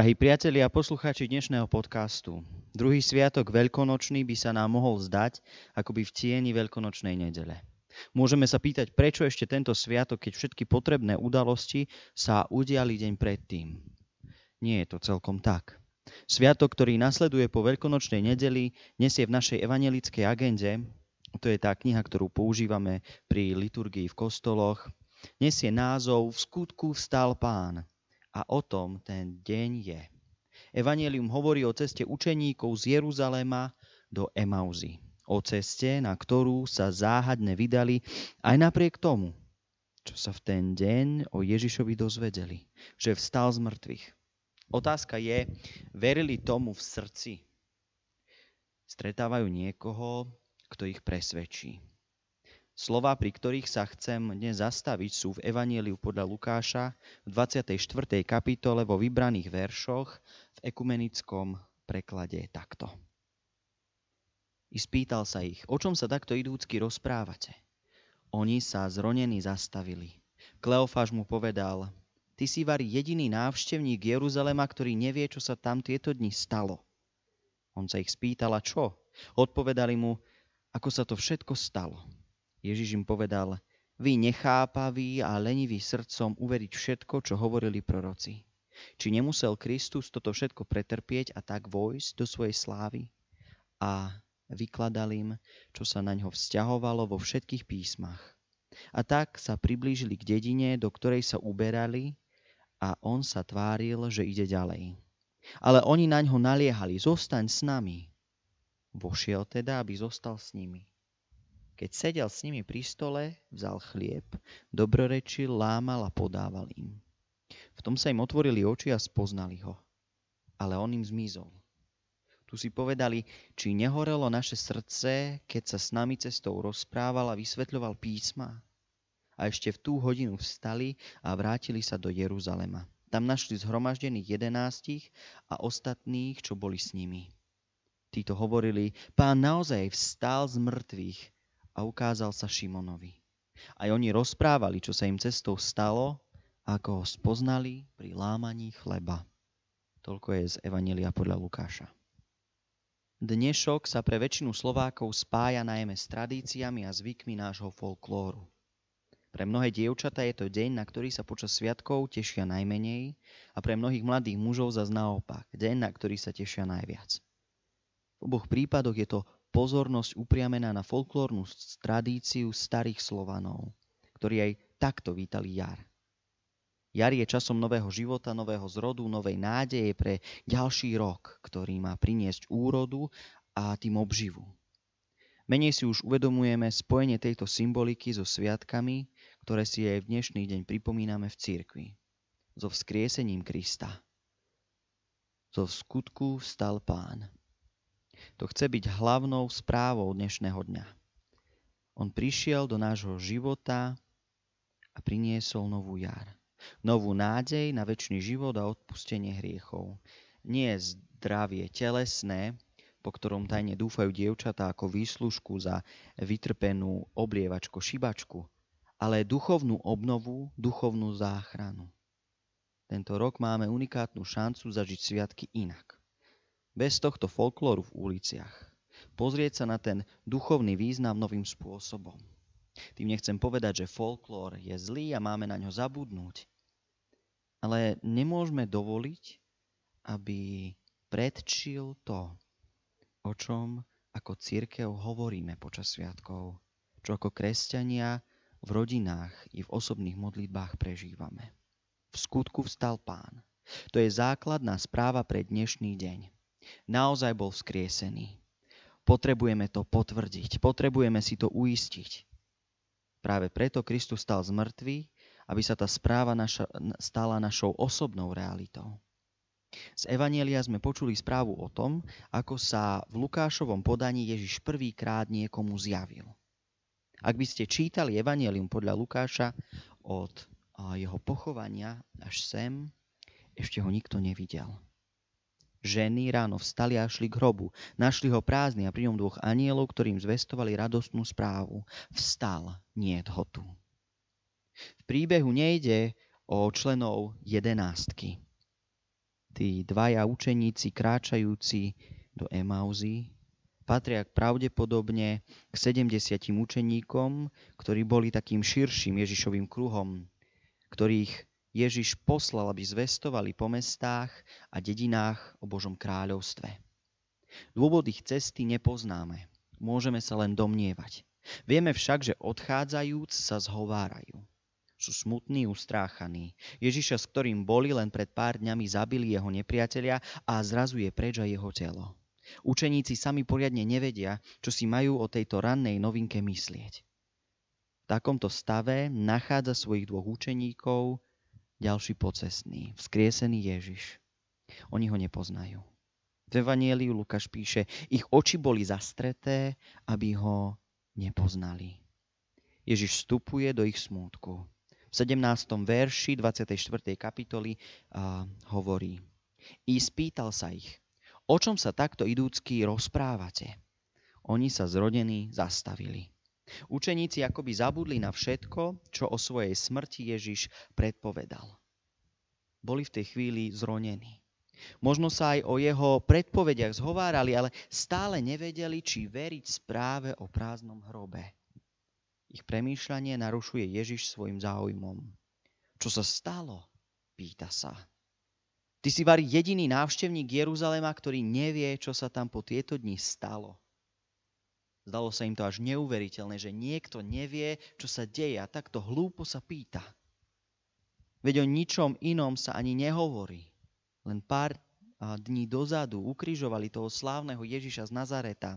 Drahí priatelia a poslucháči dnešného podcastu, druhý sviatok veľkonočný by sa nám mohol zdať akoby v tieni veľkonočnej nedele. Môžeme sa pýtať, prečo ešte tento sviatok, keď všetky potrebné udalosti sa udiali deň predtým. Nie je to celkom tak. Sviatok, ktorý nasleduje po veľkonočnej nedeli, nesie v našej evangelickej agende, to je tá kniha, ktorú používame pri liturgii v kostoloch, nesie názov V skutku vstal pán – a o tom ten deň je. Evangelium hovorí o ceste učeníkov z Jeruzaléma do Emauzy. O ceste, na ktorú sa záhadne vydali aj napriek tomu, čo sa v ten deň o Ježišovi dozvedeli, že vstal z mŕtvych. Otázka je, verili tomu v srdci? Stretávajú niekoho, kto ich presvedčí. Slova, pri ktorých sa chcem dnes zastaviť, sú v Evanieliu podľa Lukáša v 24. kapitole vo vybraných veršoch v ekumenickom preklade takto. I spýtal sa ich, o čom sa takto idúcky rozprávate. Oni sa zronení zastavili. Kleofáš mu povedal, ty si vari jediný návštevník Jeruzalema, ktorý nevie, čo sa tam tieto dni stalo. On sa ich spýtal, a čo? Odpovedali mu, ako sa to všetko stalo. Ježiš im povedal, vy nechápaví a leniví srdcom uveriť všetko, čo hovorili proroci. Či nemusel Kristus toto všetko pretrpieť a tak vojsť do svojej slávy? A vykladal im, čo sa na ňo vzťahovalo vo všetkých písmach. A tak sa priblížili k dedine, do ktorej sa uberali a on sa tváril, že ide ďalej. Ale oni na ňo naliehali, zostaň s nami. Vošiel teda, aby zostal s nimi. Keď sedel s nimi pri stole, vzal chlieb, dobrorečil, lámal a podával im. V tom sa im otvorili oči a spoznali ho. Ale on im zmizol. Tu si povedali, či nehorelo naše srdce, keď sa s nami cestou rozprával a vysvetľoval písma. A ešte v tú hodinu vstali a vrátili sa do Jeruzalema. Tam našli zhromaždených jedenástich a ostatných, čo boli s nimi. Títo hovorili, pán naozaj vstal z mŕtvych a ukázal sa Šimonovi. Aj oni rozprávali, čo sa im cestou stalo, ako ho spoznali pri lámaní chleba. Toľko je z Evanelia podľa Lukáša. Dnešok sa pre väčšinu Slovákov spája najmä s tradíciami a zvykmi nášho folklóru. Pre mnohé dievčatá je to deň, na ktorý sa počas sviatkov tešia najmenej a pre mnohých mladých mužov zas naopak, deň, na ktorý sa tešia najviac. V oboch prípadoch je to pozornosť upriamená na folklórnu tradíciu starých Slovanov, ktorí aj takto vítali jar. Jar je časom nového života, nového zrodu, novej nádeje pre ďalší rok, ktorý má priniesť úrodu a tým obživu. Menej si už uvedomujeme spojenie tejto symboliky so sviatkami, ktoré si aj v dnešný deň pripomíname v cirkvi. So vzkriesením Krista. Zo skutku vstal pán. To chce byť hlavnou správou dnešného dňa. On prišiel do nášho života a priniesol novú jar. Novú nádej na väčší život a odpustenie hriechov. Nie zdravie telesné, po ktorom tajne dúfajú dievčatá ako výslužku za vytrpenú oblievačko šibačku, ale duchovnú obnovu, duchovnú záchranu. Tento rok máme unikátnu šancu zažiť sviatky inak bez tohto folklóru v uliciach. Pozrieť sa na ten duchovný význam novým spôsobom. Tým nechcem povedať, že folklór je zlý a máme na ňo zabudnúť. Ale nemôžeme dovoliť, aby predčil to, o čom ako církev hovoríme počas sviatkov, čo ako kresťania v rodinách i v osobných modlitbách prežívame. V skutku vstal pán. To je základná správa pre dnešný deň naozaj bol vzkriesený. Potrebujeme to potvrdiť, potrebujeme si to uistiť. Práve preto Kristus stal z mŕtvych, aby sa tá správa naša, stala našou osobnou realitou. Z Evanielia sme počuli správu o tom, ako sa v Lukášovom podaní Ježiš prvýkrát niekomu zjavil. Ak by ste čítali Evanielium podľa Lukáša od jeho pochovania až sem, ešte ho nikto nevidel. Ženy ráno vstali a šli k hrobu. Našli ho prázdny a pri ňom dvoch anielov, ktorým zvestovali radostnú správu. Vstal, nie ho tu. V príbehu nejde o členov jedenástky. tí dvaja učeníci kráčajúci do Emauzy patria pravdepodobne k 70 učeníkom, ktorí boli takým širším Ježišovým kruhom, ktorých Ježiš poslal, aby zvestovali po mestách a dedinách o Božom kráľovstve. Dôvod ich cesty nepoznáme. Môžeme sa len domnievať. Vieme však, že odchádzajúc sa zhovárajú. Sú smutní, ustráchaní. Ježiša, s ktorým boli, len pred pár dňami zabili jeho nepriatelia a zrazuje preč aj jeho telo. Učeníci sami poriadne nevedia, čo si majú o tejto rannej novinke myslieť. V takomto stave nachádza svojich dvoch učeníkov ďalší pocestný, vzkriesený Ježiš. Oni ho nepoznajú. V Evanieliu Lukáš píše, ich oči boli zastreté, aby ho nepoznali. Ježiš vstupuje do ich smútku. V 17. verši 24. kapitoly uh, hovorí I spýtal sa ich, O čom sa takto idúcky rozprávate? Oni sa zrodení zastavili. Učeníci akoby zabudli na všetko, čo o svojej smrti Ježiš predpovedal. Boli v tej chvíli zronení. Možno sa aj o jeho predpovediach zhovárali, ale stále nevedeli, či veriť správe o prázdnom hrobe. Ich premýšľanie narušuje Ježiš svojim záujmom. Čo sa stalo? Pýta sa. Ty si vari jediný návštevník Jeruzalema, ktorý nevie, čo sa tam po tieto dni stalo. Zdalo sa im to až neuveriteľné, že niekto nevie, čo sa deje a takto hlúpo sa pýta. Veď o ničom inom sa ani nehovorí. Len pár dní dozadu ukrižovali toho slávneho Ježiša z Nazareta.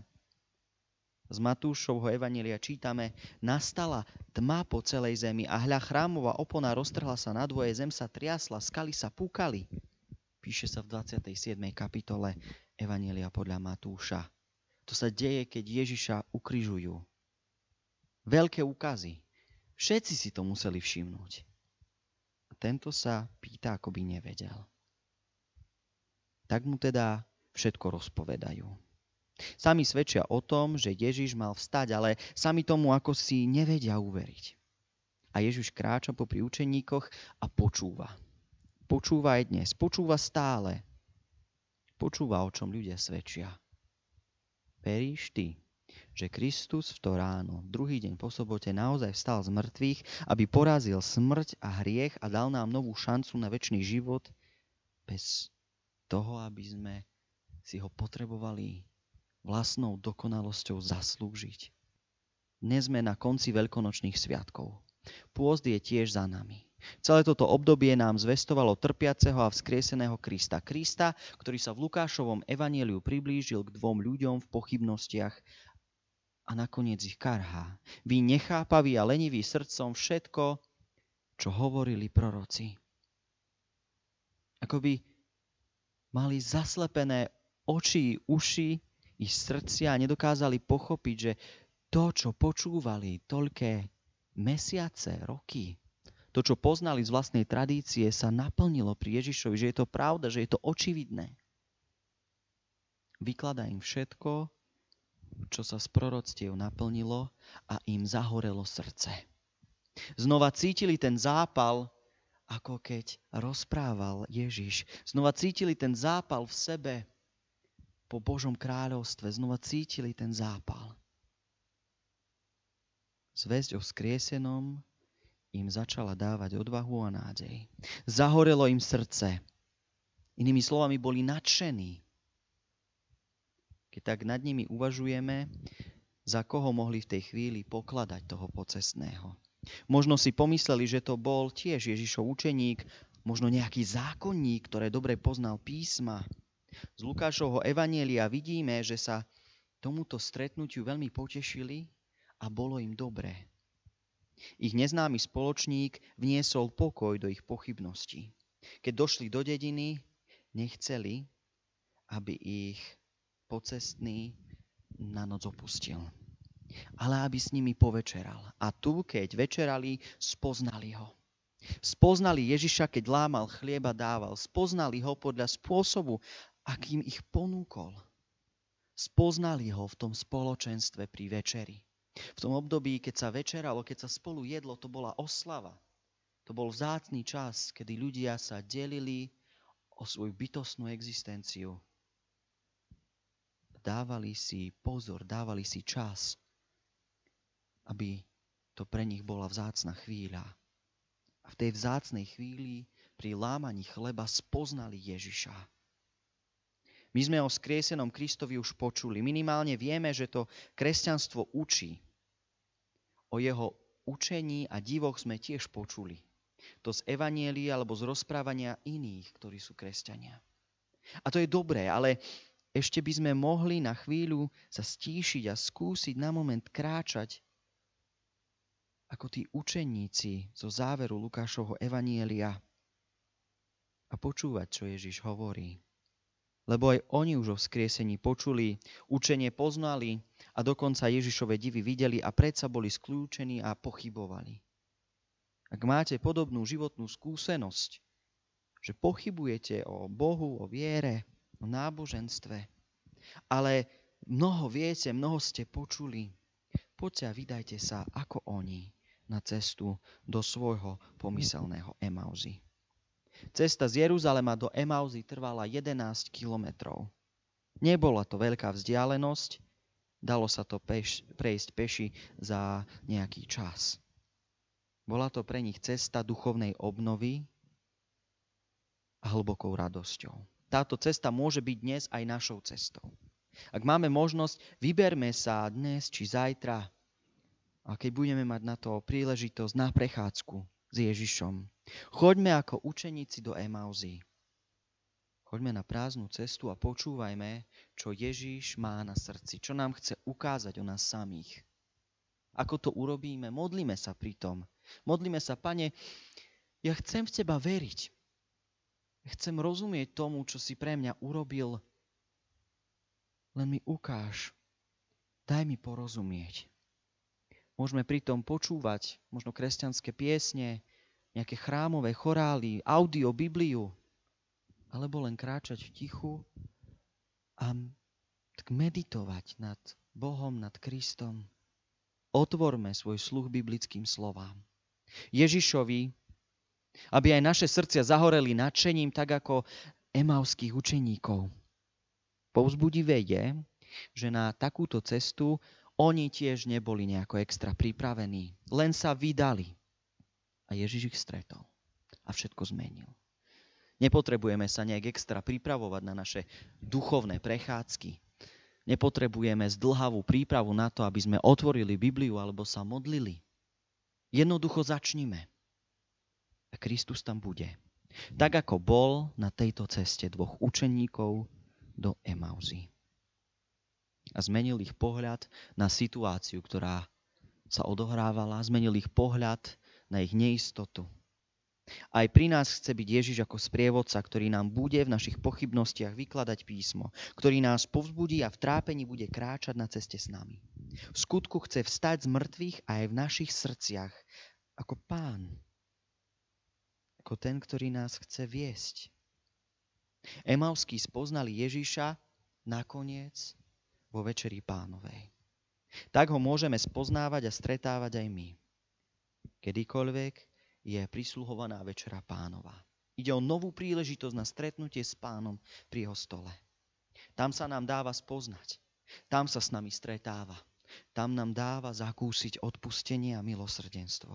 Z Matúšovho evanelia čítame, nastala tma po celej zemi a hľa chrámová opona roztrhla sa na dvoje, zem sa triasla, skaly sa púkali. Píše sa v 27. kapitole Evanielia podľa Matúša. To sa deje, keď Ježiša ukrižujú. Veľké úkazy. Všetci si to museli všimnúť. A tento sa pýta, ako by nevedel. Tak mu teda všetko rozpovedajú. Sami svedčia o tom, že Ježiš mal vstať, ale sami tomu ako si nevedia uveriť. A Ježiš kráča popri učeníkoch a počúva. Počúva aj dnes, počúva stále. Počúva, o čom ľudia svedčia. Veríš ty, že Kristus v to ráno, druhý deň po sobote, naozaj vstal z mŕtvych, aby porazil smrť a hriech a dal nám novú šancu na väčší život, bez toho, aby sme si ho potrebovali vlastnou dokonalosťou zaslúžiť. Dnes sme na konci veľkonočných sviatkov. Pôzd je tiež za nami. Celé toto obdobie nám zvestovalo trpiaceho a vzkrieseného Krista. Krista, ktorý sa v Lukášovom evanieliu priblížil k dvom ľuďom v pochybnostiach a nakoniec ich karhá. Vy nechápaví a leniví srdcom všetko, čo hovorili proroci. Ako by mali zaslepené oči, uši i srdcia a nedokázali pochopiť, že to, čo počúvali toľké mesiace, roky, to, čo poznali z vlastnej tradície, sa naplnilo pri Ježišovi, že je to pravda, že je to očividné. Vykladá im všetko, čo sa z proroctiev naplnilo a im zahorelo srdce. Znova cítili ten zápal, ako keď rozprával Ježiš. Znova cítili ten zápal v sebe po Božom kráľovstve. Znova cítili ten zápal. Zväzť o skriesenom im začala dávať odvahu a nádej. Zahorelo im srdce. Inými slovami, boli nadšení. Keď tak nad nimi uvažujeme, za koho mohli v tej chvíli pokladať toho pocestného. Možno si pomysleli, že to bol tiež Ježišov učeník, možno nejaký zákonník, ktoré dobre poznal písma. Z Lukášovho evanielia vidíme, že sa tomuto stretnutiu veľmi potešili a bolo im dobré. Ich neznámy spoločník vniesol pokoj do ich pochybností. Keď došli do dediny, nechceli, aby ich pocestný na noc opustil. Ale aby s nimi povečeral. A tu, keď večerali, spoznali ho. Spoznali Ježiša, keď lámal chlieba, dával. Spoznali ho podľa spôsobu, akým ich ponúkol. Spoznali ho v tom spoločenstve pri večeri. V tom období, keď sa večeralo, keď sa spolu jedlo, to bola oslava. To bol vzácný čas, kedy ľudia sa delili o svoju bytostnú existenciu. Dávali si pozor, dávali si čas, aby to pre nich bola vzácna chvíľa. A v tej vzácnej chvíli pri lámaní chleba spoznali Ježiša. My sme o skriesenom Kristovi už počuli. Minimálne vieme, že to kresťanstvo učí. O jeho učení a divoch sme tiež počuli. To z evanielí alebo z rozprávania iných, ktorí sú kresťania. A to je dobré, ale ešte by sme mohli na chvíľu sa stíšiť a skúsiť na moment kráčať ako tí učeníci zo záveru Lukášovho evanielia a počúvať, čo Ježiš hovorí. Lebo aj oni už o vzkriesení počuli, učenie poznali a dokonca Ježišove divy videli a predsa boli skľúčení a pochybovali. Ak máte podobnú životnú skúsenosť, že pochybujete o Bohu, o viere, o náboženstve, ale mnoho viete, mnoho ste počuli, poďte a vydajte sa ako oni na cestu do svojho pomyselného Emauzy. Cesta z Jeruzalema do Emauzy trvala 11 kilometrov. Nebola to veľká vzdialenosť, dalo sa to peš, prejsť peši za nejaký čas. Bola to pre nich cesta duchovnej obnovy a hlbokou radosťou. Táto cesta môže byť dnes aj našou cestou. Ak máme možnosť, vyberme sa dnes či zajtra a keď budeme mať na to príležitosť na prechádzku s Ježišom. Choďme ako učeníci do Emauzy. Choďme na prázdnu cestu a počúvajme, čo Ježiš má na srdci, čo nám chce ukázať o nás samých. Ako to urobíme? Modlíme sa pri tom. Modlíme sa, Pane, ja chcem v Teba veriť. Chcem rozumieť tomu, čo si pre mňa urobil. Len mi ukáž. Daj mi porozumieť. Môžeme pritom počúvať možno kresťanské piesne, nejaké chrámové chorály, audio, Bibliu, alebo len kráčať v tichu a tak meditovať nad Bohom, nad Kristom. Otvorme svoj sluch biblickým slovám. Ježišovi, aby aj naše srdcia zahoreli nadšením, tak ako emauských učeníkov. Povzbudivé je, že na takúto cestu oni tiež neboli nejako extra pripravení, len sa vydali. A Ježiš ich stretol a všetko zmenil. Nepotrebujeme sa nejak extra pripravovať na naše duchovné prechádzky. Nepotrebujeme zdlhavú prípravu na to, aby sme otvorili Bibliu alebo sa modlili. Jednoducho začnime. A Kristus tam bude. Tak ako bol na tejto ceste dvoch učeníkov do Emauzy a zmenil ich pohľad na situáciu, ktorá sa odohrávala, zmenil ich pohľad na ich neistotu. Aj pri nás chce byť Ježiš ako sprievodca, ktorý nám bude v našich pochybnostiach vykladať písmo, ktorý nás povzbudí a v trápení bude kráčať na ceste s nami. V skutku chce vstať z mŕtvych aj v našich srdciach ako pán, ako ten, ktorý nás chce viesť. Emavskí spoznali Ježiša nakoniec vo Večeri pánovej. Tak ho môžeme spoznávať a stretávať aj my. Kedykoľvek je prisluhovaná Večera pánova. Ide o novú príležitosť na stretnutie s pánom pri jeho stole. Tam sa nám dáva spoznať. Tam sa s nami stretáva. Tam nám dáva zakúsiť odpustenie a milosrdenstvo.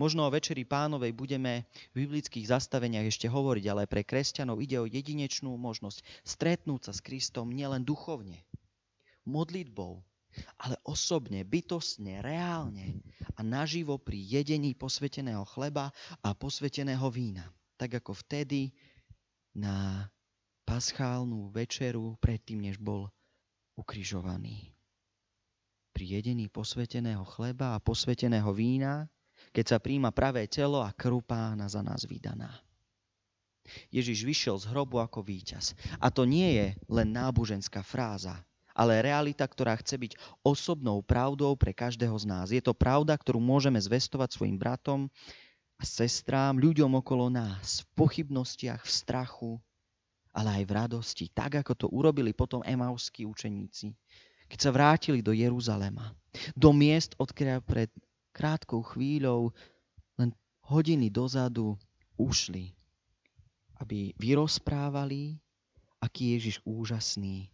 Možno o Večeri pánovej budeme v biblických zastaveniach ešte hovoriť, ale pre kresťanov ide o jedinečnú možnosť stretnúť sa s Kristom nielen duchovne, modlitbou, ale osobne, bytostne, reálne a naživo pri jedení posveteného chleba a posveteného vína. Tak ako vtedy na paschálnu večeru predtým, než bol ukrižovaný. Pri jedení posveteného chleba a posveteného vína, keď sa príjma pravé telo a krv pána za nás vydaná. Ježiš vyšiel z hrobu ako víťaz. A to nie je len náboženská fráza, ale realita, ktorá chce byť osobnou pravdou pre každého z nás. Je to pravda, ktorú môžeme zvestovať svojim bratom a sestrám, ľuďom okolo nás, v pochybnostiach, v strachu, ale aj v radosti, tak ako to urobili potom emauskí učeníci, keď sa vrátili do Jeruzalema, do miest, odkiaľ pred krátkou chvíľou, len hodiny dozadu, ušli aby vyrozprávali, aký je Ježiš úžasný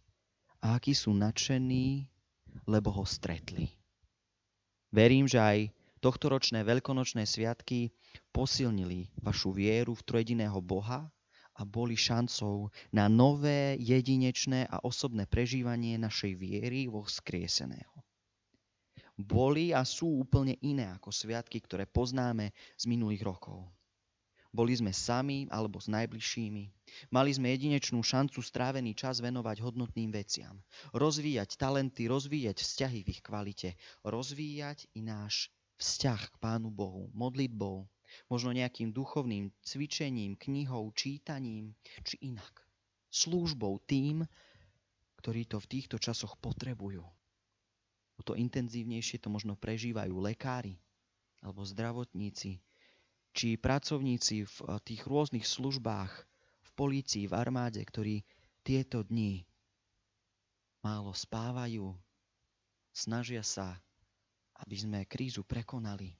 a akí sú nadšení, lebo ho stretli. Verím, že aj tohtoročné veľkonočné sviatky posilnili vašu vieru v trojediného Boha a boli šancou na nové, jedinečné a osobné prežívanie našej viery vo vzkrieseného. Boli a sú úplne iné ako sviatky, ktoré poznáme z minulých rokov. Boli sme sami alebo s najbližšími. Mali sme jedinečnú šancu strávený čas venovať hodnotným veciam. Rozvíjať talenty, rozvíjať vzťahy v ich kvalite. Rozvíjať i náš vzťah k Pánu Bohu, modlitbou, možno nejakým duchovným cvičením, knihou, čítaním, či inak. Službou tým, ktorí to v týchto časoch potrebujú. O to intenzívnejšie to možno prežívajú lekári alebo zdravotníci, či pracovníci v eh, tých rôznych službách, v polícii, v armáde, ktorí tieto dni málo spávajú, snažia sa, aby sme krízu prekonali.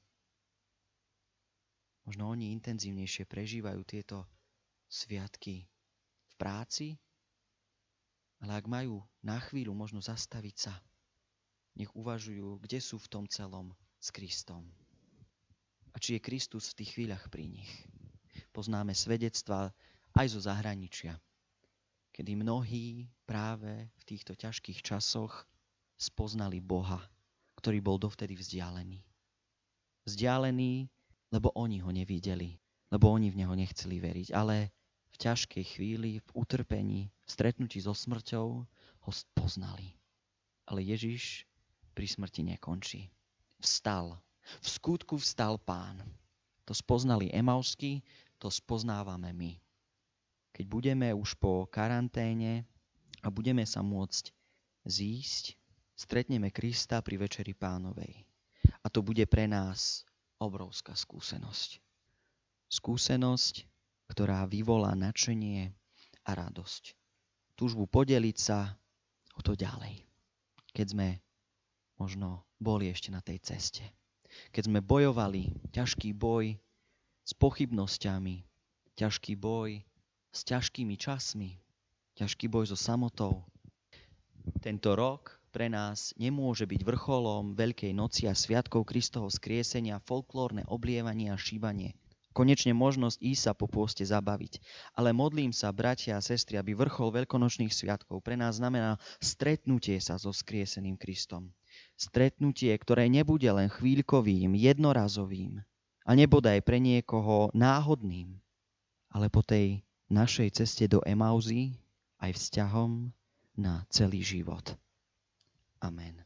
Možno oni intenzívnejšie prežívajú tieto sviatky v práci, ale ak majú na chvíľu možno zastaviť sa, nech uvažujú, kde sú v tom celom s Kristom. A či je Kristus v tých chvíľach pri nich. Poznáme svedectva aj zo zahraničia, kedy mnohí práve v týchto ťažkých časoch spoznali Boha, ktorý bol dovtedy vzdialený. Vzdialený lebo oni ho nevideli, lebo oni v neho nechceli veriť. Ale v ťažkej chvíli, v utrpení, v stretnutí so smrťou ho poznali. Ale Ježiš pri smrti nekončí. Vstal. V skutku vstal pán. To spoznali Emausky, to spoznávame my. Keď budeme už po karanténe a budeme sa môcť zísť, stretneme Krista pri Večeri pánovej. A to bude pre nás obrovská skúsenosť. Skúsenosť, ktorá vyvolá nadšenie a radosť. Túžbu podeliť sa o to ďalej. Keď sme možno boli ešte na tej ceste. Keď sme bojovali ťažký boj s pochybnosťami, ťažký boj s ťažkými časmi, ťažký boj so samotou. Tento rok pre nás nemôže byť vrcholom Veľkej noci a sviatkov Kristovho skriesenia folklórne oblievanie a šíbanie. Konečne možnosť ísť sa po pôste zabaviť. Ale modlím sa, bratia a sestry, aby vrchol veľkonočných sviatkov pre nás znamená stretnutie sa so skrieseným Kristom. Stretnutie, ktoré nebude len chvíľkovým, jednorazovým a nebodaj pre niekoho náhodným, ale po tej našej ceste do Emauzy aj vzťahom na celý život. Amen.